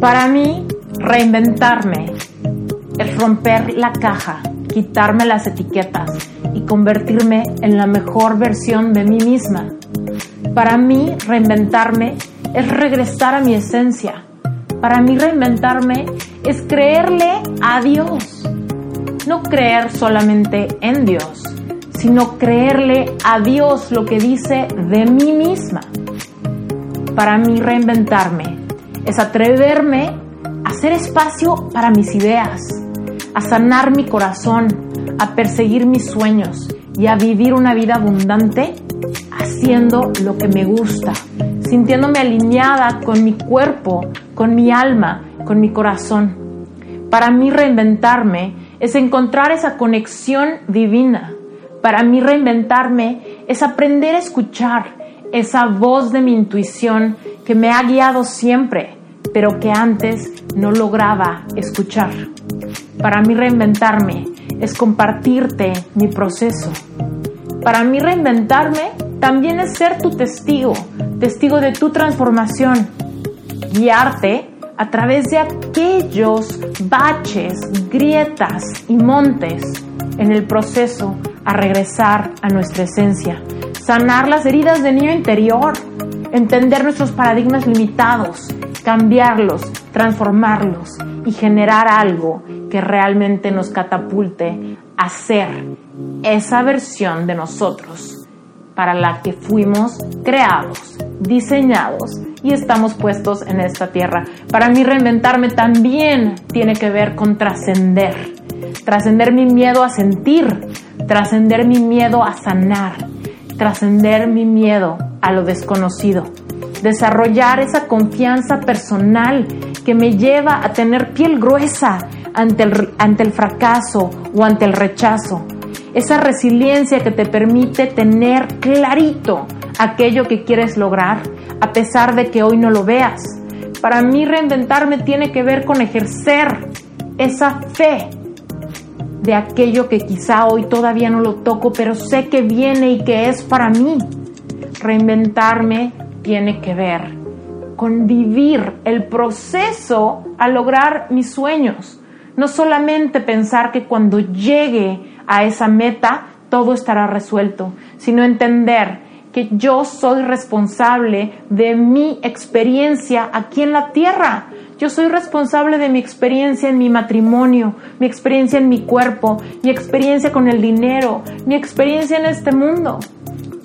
Para mí, reinventarme es romper la caja, quitarme las etiquetas y convertirme en la mejor versión de mí misma. Para mí, reinventarme es regresar a mi esencia. Para mí, reinventarme es creerle a Dios. No creer solamente en Dios, sino creerle a Dios lo que dice de mí misma. Para mí, reinventarme es atreverme a hacer espacio para mis ideas, a sanar mi corazón, a perseguir mis sueños y a vivir una vida abundante haciendo lo que me gusta, sintiéndome alineada con mi cuerpo, con mi alma, con mi corazón. Para mí reinventarme es encontrar esa conexión divina. Para mí reinventarme es aprender a escuchar esa voz de mi intuición que me ha guiado siempre, pero que antes no lograba escuchar. Para mí reinventarme es compartirte mi proceso. Para mí reinventarme también es ser tu testigo, testigo de tu transformación, guiarte a través de aquellos baches, grietas y montes en el proceso a regresar a nuestra esencia, sanar las heridas de niño interior, entender nuestros paradigmas limitados, cambiarlos, transformarlos y generar algo que realmente nos catapulte a ser esa versión de nosotros para la que fuimos creados, diseñados y estamos puestos en esta tierra. Para mí reinventarme también tiene que ver con trascender, trascender mi miedo a sentir, trascender mi miedo a sanar, trascender mi miedo a lo desconocido, desarrollar esa confianza personal que me lleva a tener piel gruesa ante el, ante el fracaso o ante el rechazo esa resiliencia que te permite tener clarito aquello que quieres lograr, a pesar de que hoy no lo veas. Para mí reinventarme tiene que ver con ejercer esa fe de aquello que quizá hoy todavía no lo toco, pero sé que viene y que es para mí. Reinventarme tiene que ver con vivir el proceso a lograr mis sueños. No solamente pensar que cuando llegue a esa meta, todo estará resuelto, sino entender que yo soy responsable de mi experiencia aquí en la tierra. Yo soy responsable de mi experiencia en mi matrimonio, mi experiencia en mi cuerpo, mi experiencia con el dinero, mi experiencia en este mundo.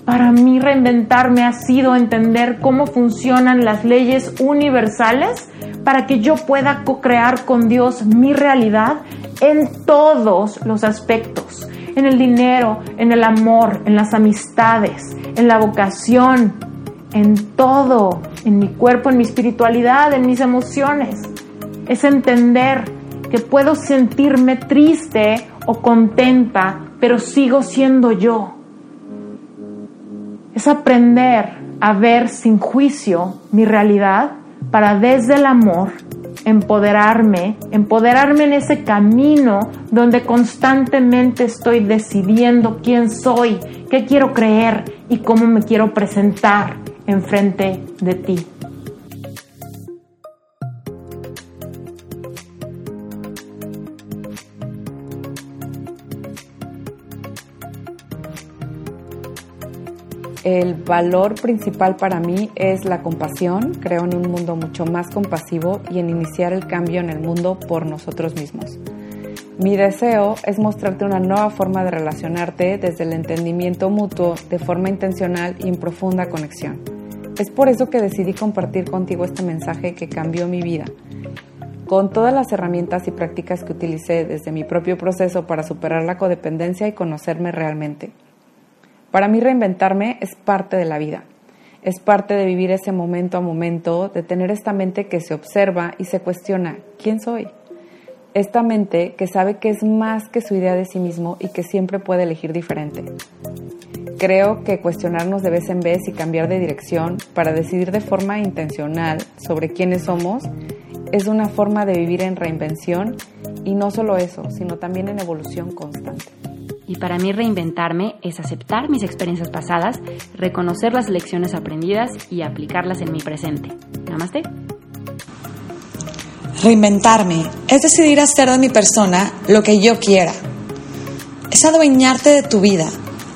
Para mí reinventarme ha sido entender cómo funcionan las leyes universales para que yo pueda co-crear con Dios mi realidad en todos los aspectos, en el dinero, en el amor, en las amistades, en la vocación, en todo, en mi cuerpo, en mi espiritualidad, en mis emociones. Es entender que puedo sentirme triste o contenta, pero sigo siendo yo. Es aprender a ver sin juicio mi realidad para desde el amor empoderarme, empoderarme en ese camino donde constantemente estoy decidiendo quién soy, qué quiero creer y cómo me quiero presentar enfrente de ti. El valor principal para mí es la compasión. Creo en un mundo mucho más compasivo y en iniciar el cambio en el mundo por nosotros mismos. Mi deseo es mostrarte una nueva forma de relacionarte desde el entendimiento mutuo de forma intencional y en profunda conexión. Es por eso que decidí compartir contigo este mensaje que cambió mi vida. Con todas las herramientas y prácticas que utilicé desde mi propio proceso para superar la codependencia y conocerme realmente. Para mí reinventarme es parte de la vida, es parte de vivir ese momento a momento, de tener esta mente que se observa y se cuestiona, ¿quién soy? Esta mente que sabe que es más que su idea de sí mismo y que siempre puede elegir diferente. Creo que cuestionarnos de vez en vez y cambiar de dirección para decidir de forma intencional sobre quiénes somos es una forma de vivir en reinvención y no solo eso, sino también en evolución constante. Y para mí reinventarme es aceptar mis experiencias pasadas, reconocer las lecciones aprendidas y aplicarlas en mi presente. Namaste. Reinventarme es decidir hacer de mi persona lo que yo quiera. Es adueñarte de tu vida,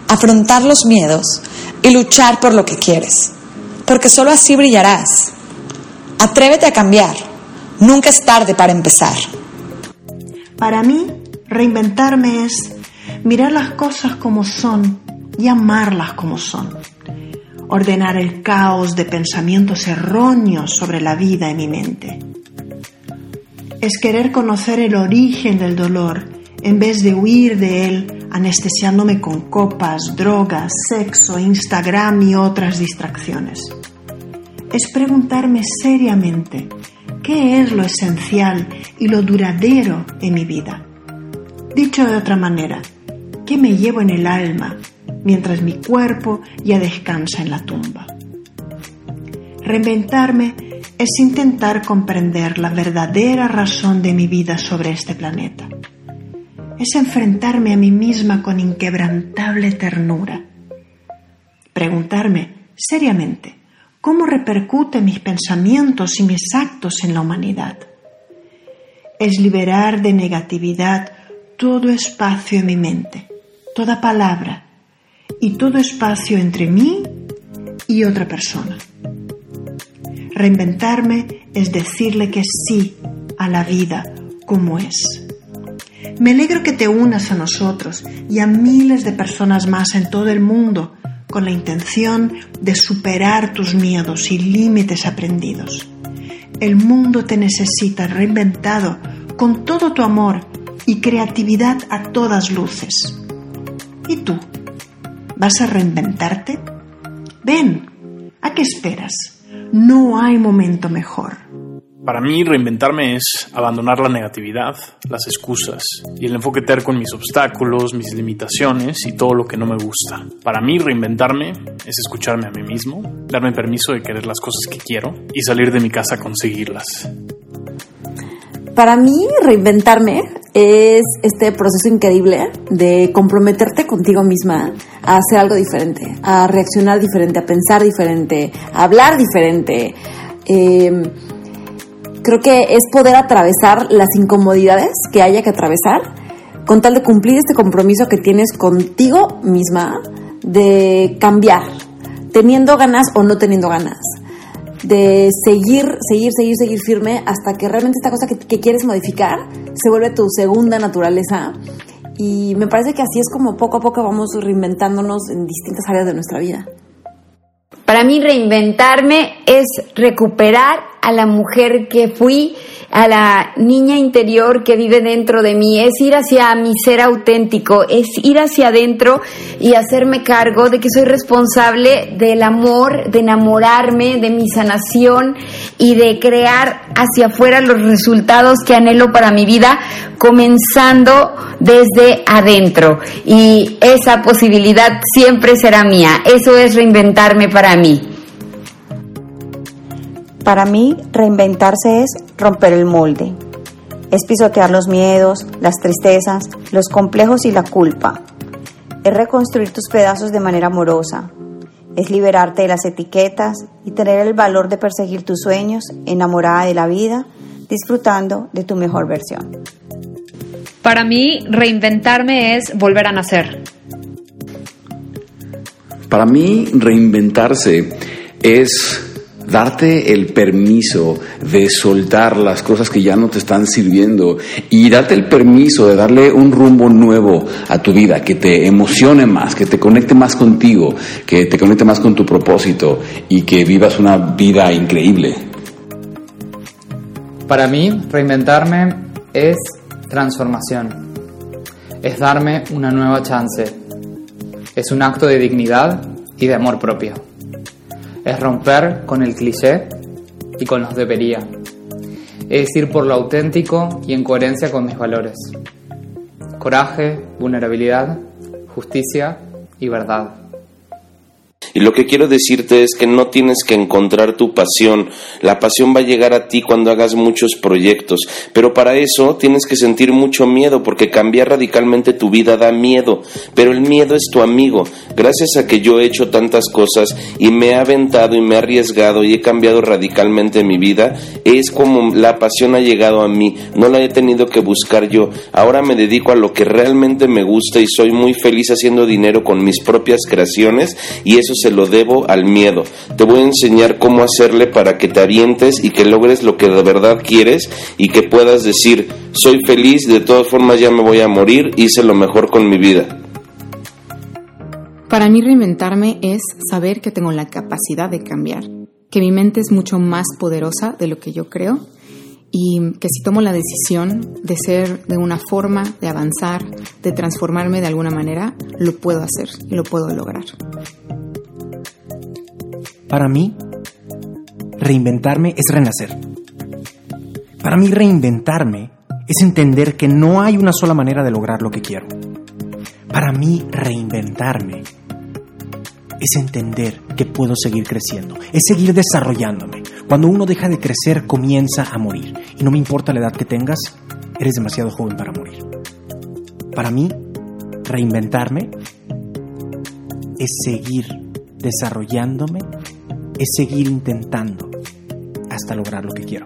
afrontar los miedos y luchar por lo que quieres. Porque solo así brillarás. Atrévete a cambiar. Nunca es tarde para empezar. Para mí, reinventarme es mirar las cosas como son y amarlas como son. Ordenar el caos de pensamientos erróneos sobre la vida en mi mente. Es querer conocer el origen del dolor en vez de huir de él anestesiándome con copas, drogas, sexo, Instagram y otras distracciones. Es preguntarme seriamente qué es lo esencial y lo duradero en mi vida. Dicho de otra manera, ¿qué me llevo en el alma mientras mi cuerpo ya descansa en la tumba? Reinventarme es intentar comprender la verdadera razón de mi vida sobre este planeta. Es enfrentarme a mí misma con inquebrantable ternura. Preguntarme seriamente cómo repercuten mis pensamientos y mis actos en la humanidad. Es liberar de negatividad todo espacio en mi mente, toda palabra y todo espacio entre mí y otra persona. Reinventarme es decirle que sí a la vida como es. Me alegro que te unas a nosotros y a miles de personas más en todo el mundo con la intención de superar tus miedos y límites aprendidos. El mundo te necesita reinventado con todo tu amor y creatividad a todas luces. ¿Y tú? ¿Vas a reinventarte? Ven, ¿a qué esperas? No hay momento mejor. Para mí reinventarme es abandonar la negatividad, las excusas y el enfoque terco en mis obstáculos, mis limitaciones y todo lo que no me gusta. Para mí reinventarme es escucharme a mí mismo, darme permiso de querer las cosas que quiero y salir de mi casa a conseguirlas. Para mí reinventarme es este proceso increíble de comprometerte contigo misma a hacer algo diferente, a reaccionar diferente, a pensar diferente, a hablar diferente. Eh, creo que es poder atravesar las incomodidades que haya que atravesar con tal de cumplir este compromiso que tienes contigo misma de cambiar, teniendo ganas o no teniendo ganas, de seguir, seguir, seguir, seguir firme hasta que realmente esta cosa que, quieres modificar se vuelve tu segunda naturaleza. Y me parece que así es como poco a poco vamos reinventándonos en distintas áreas de nuestra vida. Para mí reinventarme es recuperar a la mujer que fui, a la niña interior que vive dentro de mí, es ir hacia mi ser auténtico, es ir hacia adentro y hacerme cargo de que soy responsable del amor, de enamorarme, de mi sanación y de crear hacia afuera los resultados que anhelo para mi vida, comenzando desde adentro. Y esa posibilidad siempre será mía. Eso es reinventarme para mí. Para mí, reinventarse es romper el molde. Es pisotear los miedos, las tristezas, los complejos y la culpa. Es reconstruir tus pedazos de manera amorosa. Es liberarte de las etiquetas y tener el valor de perseguir tus sueños, enamorada de la vida, disfrutando de tu mejor versión. Para mí, reinventarme es volver a nacer. Para mí, reinventarse es darte el permiso de soltar las cosas que ya no te están sirviendo y darte el permiso de darle un rumbo nuevo a tu vida, que te emocione más, que te conecte más contigo, que te conecte más con tu propósito y que vivas una vida increíble. Para mí, reinventarme es transformación. Es darme una nueva chance. Es un acto de dignidad y de amor propio es romper con el cliché y con los debería. Es ir por lo auténtico y en coherencia con mis valores. Coraje, vulnerabilidad, justicia y verdad. Y lo que quiero decirte es que no tienes que encontrar tu pasión. La pasión va a llegar a ti cuando hagas muchos proyectos. Pero para eso tienes que sentir mucho miedo porque cambiar radicalmente tu vida da miedo. Pero el miedo es tu amigo. Gracias a que yo he hecho tantas cosas y me he aventado y me he arriesgado y he cambiado radicalmente mi vida, es como la pasión ha llegado a mí. No la he tenido que buscar yo. Ahora me dedico a lo que realmente me gusta y soy muy feliz haciendo dinero con mis propias creaciones y eso se lo debo al miedo. Te voy a enseñar cómo hacerle para que te avientes y que logres lo que de verdad quieres y que puedas decir, soy feliz, de todas formas ya me voy a morir, hice lo mejor con mi vida. Para mí reinventarme es saber que tengo la capacidad de cambiar, que mi mente es mucho más poderosa de lo que yo creo y que si tomo la decisión de ser de una forma, de avanzar, de transformarme de alguna manera, lo puedo hacer y lo puedo lograr. Para mí, reinventarme es renacer. Para mí, reinventarme es entender que no hay una sola manera de lograr lo que quiero. Para mí, reinventarme es entender que puedo seguir creciendo, es seguir desarrollándome. Cuando uno deja de crecer, comienza a morir. Y no me importa la edad que tengas, eres demasiado joven para morir. Para mí, reinventarme es seguir desarrollándome, es seguir intentando hasta lograr lo que quiero.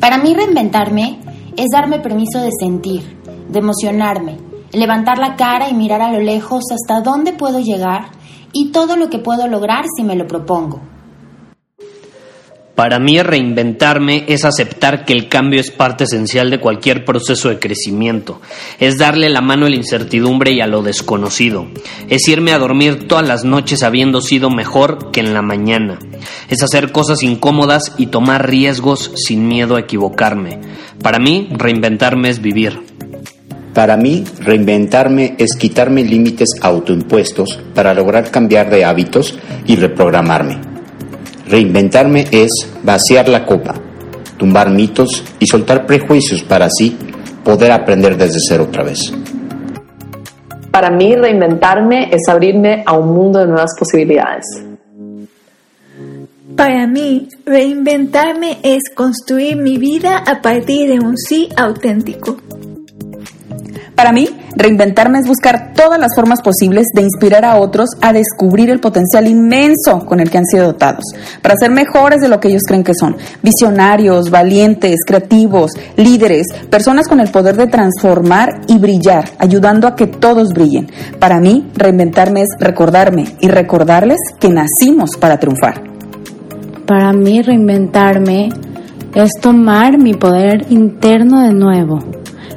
Para mí reinventarme es darme permiso de sentir, de emocionarme, levantar la cara y mirar a lo lejos hasta dónde puedo llegar y todo lo que puedo lograr si me lo propongo. Para mí reinventarme es aceptar que el cambio es parte esencial de cualquier proceso de crecimiento, es darle la mano a la incertidumbre y a lo desconocido, es irme a dormir todas las noches habiendo sido mejor que en la mañana, es hacer cosas incómodas y tomar riesgos sin miedo a equivocarme. Para mí reinventarme es vivir. Para mí, reinventarme es quitarme límites autoimpuestos para lograr cambiar de hábitos y reprogramarme. Reinventarme es vaciar la copa, tumbar mitos y soltar prejuicios para así poder aprender desde cero otra vez. Para mí, reinventarme es abrirme a un mundo de nuevas posibilidades. Para mí, reinventarme es construir mi vida a partir de un sí auténtico. Para mí, reinventarme es buscar todas las formas posibles de inspirar a otros a descubrir el potencial inmenso con el que han sido dotados, para ser mejores de lo que ellos creen que son, visionarios, valientes, creativos, líderes, personas con el poder de transformar y brillar, ayudando a que todos brillen. Para mí, reinventarme es recordarme y recordarles que nacimos para triunfar. Para mí, reinventarme es tomar mi poder interno de nuevo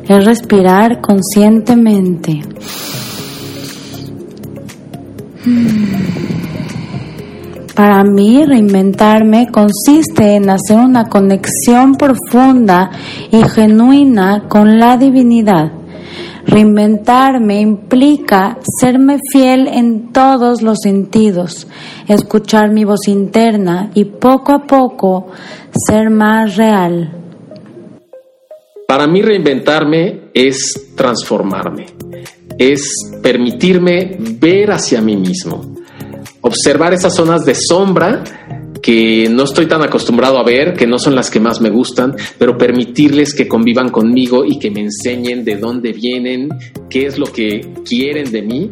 es respirar conscientemente. Para mí, reinventarme consiste en hacer una conexión profunda y genuina con la divinidad. Reinventarme implica serme fiel en todos los sentidos, escuchar mi voz interna y poco a poco ser más real. Para mí reinventarme es transformarme, es permitirme ver hacia mí mismo, observar esas zonas de sombra que no estoy tan acostumbrado a ver, que no son las que más me gustan, pero permitirles que convivan conmigo y que me enseñen de dónde vienen, qué es lo que quieren de mí,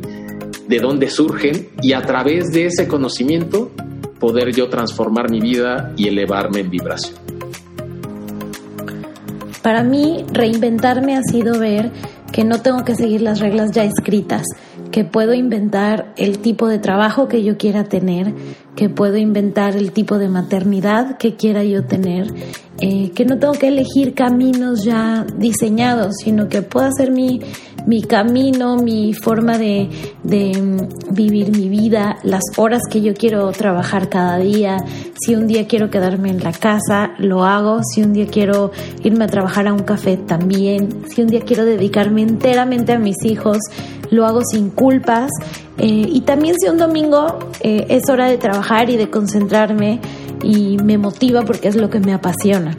de dónde surgen y a través de ese conocimiento poder yo transformar mi vida y elevarme en vibración. Para mí, reinventarme ha sido ver que no tengo que seguir las reglas ya escritas, que puedo inventar el tipo de trabajo que yo quiera tener, que puedo inventar el tipo de maternidad que quiera yo tener, eh, que no tengo que elegir caminos ya diseñados, sino que puedo hacer mi, mi camino, mi forma de, de, mm, vivir mi vida, las horas que yo quiero trabajar cada día. Si un día quiero quedarme en la casa, lo hago. Si un día quiero irme a trabajar a un café, también. Si un día quiero dedicarme enteramente a mis hijos, lo hago sin culpas. Eh, y también si un domingo eh, es hora de trabajar y de concentrarme y me motiva porque es lo que me apasiona.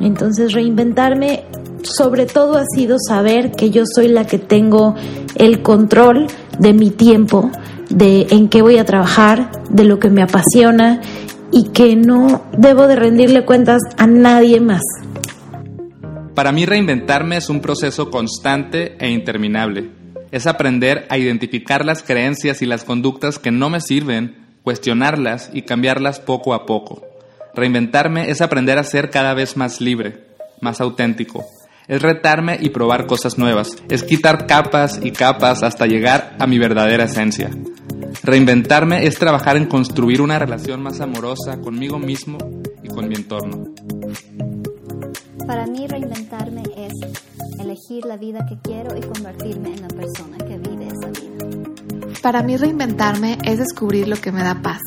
Entonces reinventarme sobre todo ha sido saber que yo soy la que tengo el control de mi tiempo de en qué voy a trabajar, de lo que me apasiona y que no debo de rendirle cuentas a nadie más. Para mí reinventarme es un proceso constante e interminable. Es aprender a identificar las creencias y las conductas que no me sirven, cuestionarlas y cambiarlas poco a poco. Reinventarme es aprender a ser cada vez más libre, más auténtico. Es retarme y probar cosas nuevas. Es quitar capas y capas hasta llegar a mi verdadera esencia. Reinventarme es trabajar en construir una relación más amorosa conmigo mismo y con mi entorno. Para mí reinventarme es elegir la vida que quiero y convertirme en la persona que vive esa vida. Para mí reinventarme es descubrir lo que me da paz,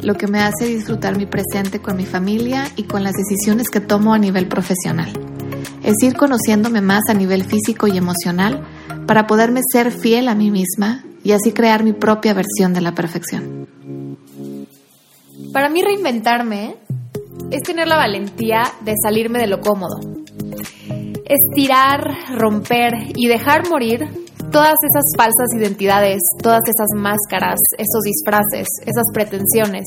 lo que me hace disfrutar mi presente con mi familia y con las decisiones que tomo a nivel profesional. Es ir conociéndome más a nivel físico y emocional para poderme ser fiel a mí misma y así crear mi propia versión de la perfección. Para mí reinventarme es tener la valentía de salirme de lo cómodo. Estirar, romper y dejar morir todas esas falsas identidades, todas esas máscaras, esos disfraces, esas pretensiones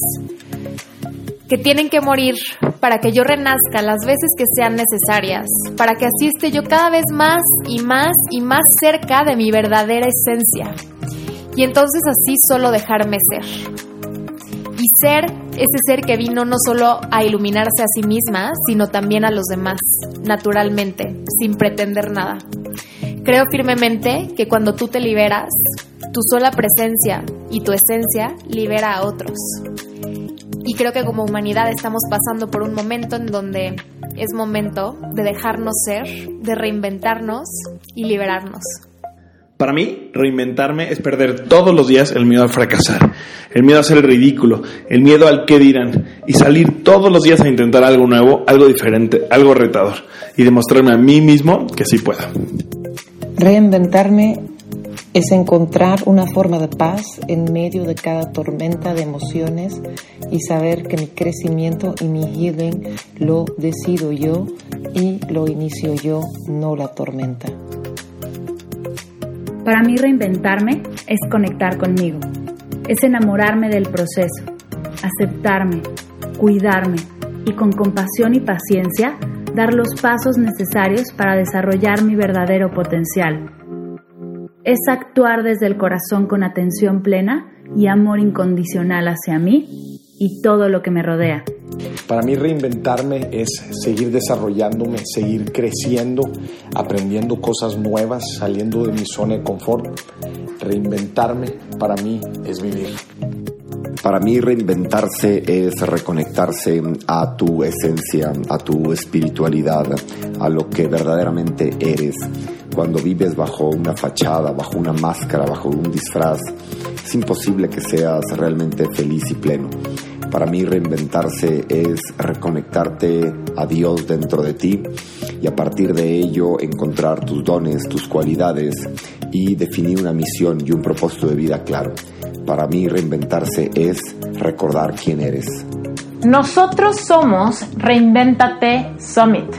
que tienen que morir para que yo renazca las veces que sean necesarias, para que así esté yo cada vez más y más y más cerca de mi verdadera esencia. Y entonces así solo dejarme ser y ser ese ser que vino no solo a iluminarse a sí misma, sino también a los demás, naturalmente, sin pretender nada. Creo firmemente que cuando tú te liberas, tu sola presencia y tu esencia libera a otros. Y creo que como humanidad estamos pasando por un momento en donde es momento de dejarnos ser, de reinventarnos y liberarnos. Para mí, reinventarme es perder todos los días el miedo a fracasar, el miedo a hacer el ridículo, el miedo al qué dirán y salir todos los días a intentar algo nuevo, algo diferente, algo retador y demostrarme a mí mismo que sí puedo. Reinventarme es encontrar una forma de paz en medio de cada tormenta de emociones y saber que mi crecimiento y mi healing lo decido yo y lo inicio yo, no la tormenta. Para mí reinventarme es conectar conmigo, es enamorarme del proceso, aceptarme, cuidarme y con compasión y paciencia dar los pasos necesarios para desarrollar mi verdadero potencial. Es actuar desde el corazón con atención plena y amor incondicional hacia mí y todo lo que me rodea. Para mí reinventarme es seguir desarrollándome, seguir creciendo, aprendiendo cosas nuevas, saliendo de mi zona de confort. Reinventarme para mí es vivir. Para mí reinventarse es reconectarse a tu esencia, a tu espiritualidad, a lo que verdaderamente eres. Cuando vives bajo una fachada, bajo una máscara, bajo un disfraz, es imposible que seas realmente feliz y pleno. Para mí reinventarse es reconectarte a Dios dentro de ti y a partir de ello encontrar tus dones, tus cualidades y definir una misión y un propósito de vida claro. Para mí reinventarse es recordar quién eres. Nosotros somos Reinventate Summit,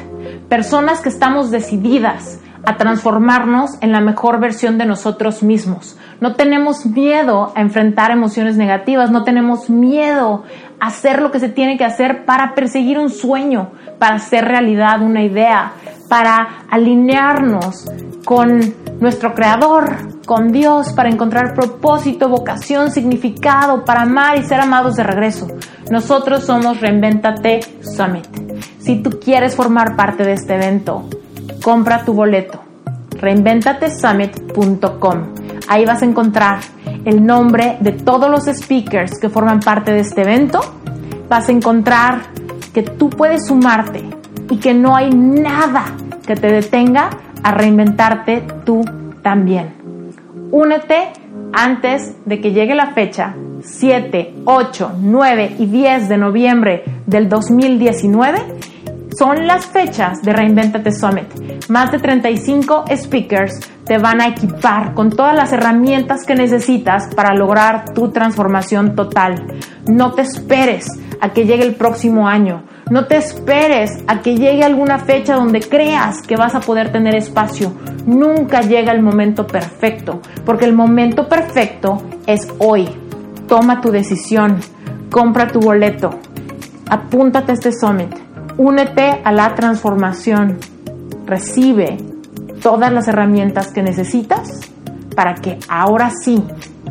personas que estamos decididas a transformarnos en la mejor versión de nosotros mismos. No tenemos miedo a enfrentar emociones negativas, no tenemos miedo a hacer lo que se tiene que hacer para perseguir un sueño, para hacer realidad una idea, para alinearnos con nuestro creador, con Dios, para encontrar propósito, vocación, significado, para amar y ser amados de regreso. Nosotros somos Reinventate Summit. Si tú quieres formar parte de este evento, compra tu boleto. reinventatesummit.com. Ahí vas a encontrar el nombre de todos los speakers que forman parte de este evento. Vas a encontrar que tú puedes sumarte y que no hay nada que te detenga a reinventarte tú también. Únete antes de que llegue la fecha 7, 8, 9 y 10 de noviembre del 2019 son las fechas de Reinventate Summit. Más de 35 speakers te van a equipar con todas las herramientas que necesitas para lograr tu transformación total. No te esperes a que llegue el próximo año. No te esperes a que llegue alguna fecha donde creas que vas a poder tener espacio. Nunca llega el momento perfecto, porque el momento perfecto es hoy. Toma tu decisión, compra tu boleto, apúntate a este summit, únete a la transformación, recibe todas las herramientas que necesitas para que ahora sí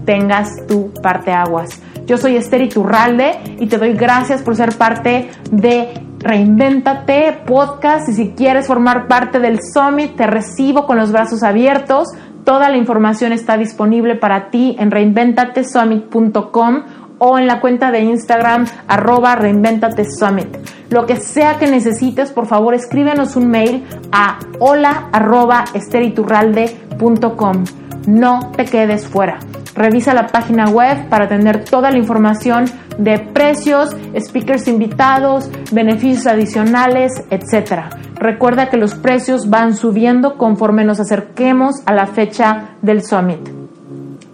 tengas tu parte aguas. Yo soy Esther Iturralde y te doy gracias por ser parte de Reinvéntate Podcast y si quieres formar parte del Summit te recibo con los brazos abiertos. Toda la información está disponible para ti en reinventatesummit.com o en la cuenta de Instagram arroba reinventatesummit. Lo que sea que necesites, por favor escríbenos un mail a hola arroba No te quedes fuera. Revisa la página web para tener toda la información de precios, speakers invitados, beneficios adicionales, etc. Recuerda que los precios van subiendo conforme nos acerquemos a la fecha del summit.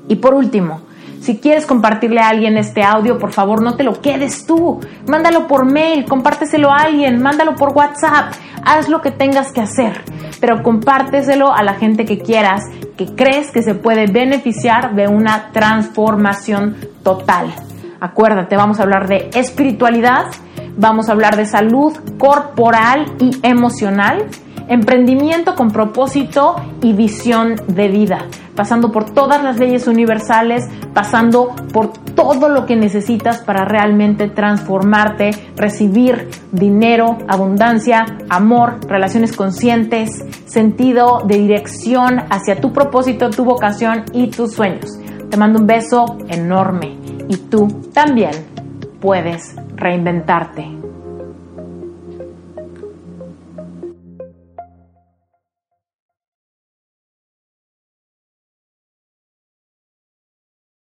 Y por último, si quieres compartirle a alguien este audio, por favor no te lo quedes tú. Mándalo por mail, compárteselo a alguien, mándalo por WhatsApp, haz lo que tengas que hacer, pero compárteselo a la gente que quieras que crees que se puede beneficiar de una transformación total. Acuérdate, vamos a hablar de espiritualidad, vamos a hablar de salud corporal y emocional, emprendimiento con propósito y visión de vida pasando por todas las leyes universales, pasando por todo lo que necesitas para realmente transformarte, recibir dinero, abundancia, amor, relaciones conscientes, sentido de dirección hacia tu propósito, tu vocación y tus sueños. Te mando un beso enorme y tú también puedes reinventarte.